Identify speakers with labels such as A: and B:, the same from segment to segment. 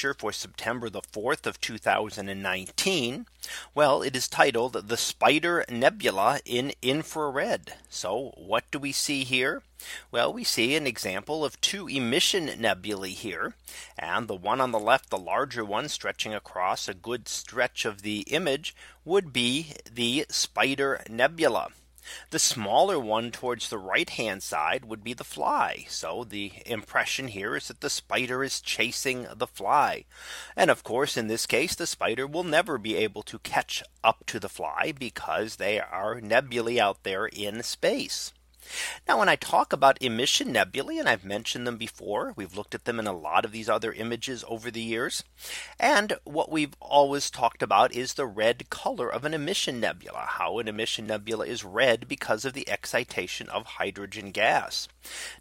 A: for September the 4th of 2019. Well, it is titled the Spider Nebula in infrared. So what do we see here? Well, we see an example of two emission nebulae here. And the one on the left, the larger one stretching across a good stretch of the image would be the Spider Nebula. The smaller one towards the right hand side would be the fly. So the impression here is that the spider is chasing the fly. And of course, in this case, the spider will never be able to catch up to the fly because they are nebulae out there in space. Now when I talk about emission nebulae and I've mentioned them before we've looked at them in a lot of these other images over the years and what we've always talked about is the red color of an emission nebula how an emission nebula is red because of the excitation of hydrogen gas.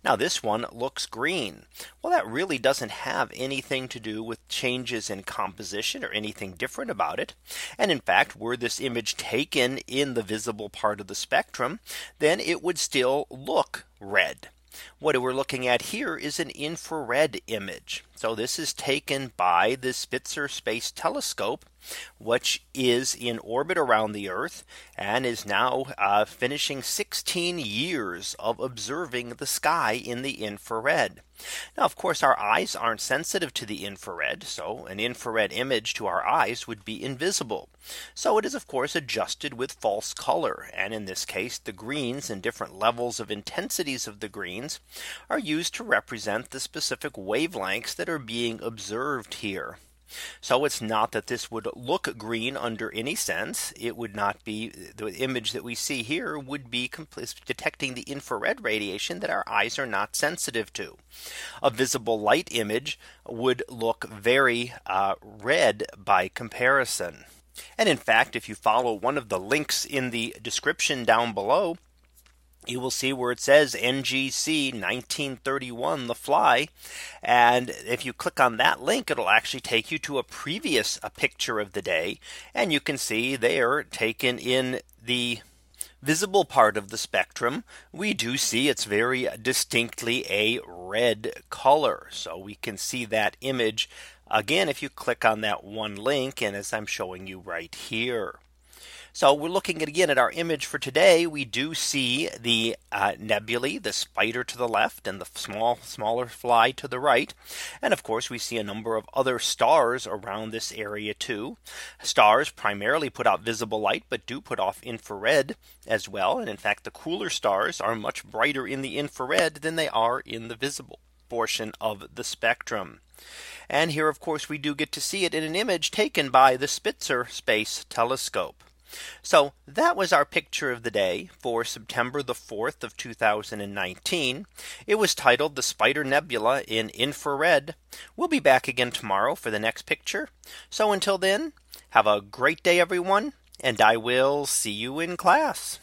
A: Now this one looks green. Well that really doesn't have anything to do with changes in composition or anything different about it. And in fact were this image taken in the visible part of the spectrum then it would still look red. What we're looking at here is an infrared image. So this is taken by the Spitzer Space Telescope, which is in orbit around the Earth and is now uh, finishing 16 years of observing the sky in the infrared. Now, of course, our eyes aren't sensitive to the infrared. So an infrared image to our eyes would be invisible. So it is, of course, adjusted with false color. And in this case, the greens and different levels of intensities of the greens are used to represent the specific wavelengths that are being observed here. So it's not that this would look green under any sense. It would not be the image that we see here would be detecting the infrared radiation that our eyes are not sensitive to. A visible light image would look very uh, red by comparison. And in fact, if you follow one of the links in the description down below, you will see where it says NGC 1931 the fly. And if you click on that link it'll actually take you to a previous a picture of the day. And you can see there taken in the visible part of the spectrum. We do see it's very distinctly a red color. So we can see that image again if you click on that one link. And as I'm showing you right here so we're looking at again at our image for today. We do see the uh, nebulae, the spider to the left and the small smaller fly to the right. And of course, we see a number of other stars around this area too. Stars primarily put out visible light, but do put off infrared as well. And in fact, the cooler stars are much brighter in the infrared than they are in the visible portion of the spectrum. And here, of course, we do get to see it in an image taken by the Spitzer Space Telescope. So that was our picture of the day for September the 4th of 2019. It was titled the Spider Nebula in infrared. We'll be back again tomorrow for the next picture. So until then, have a great day, everyone, and I will see you in class.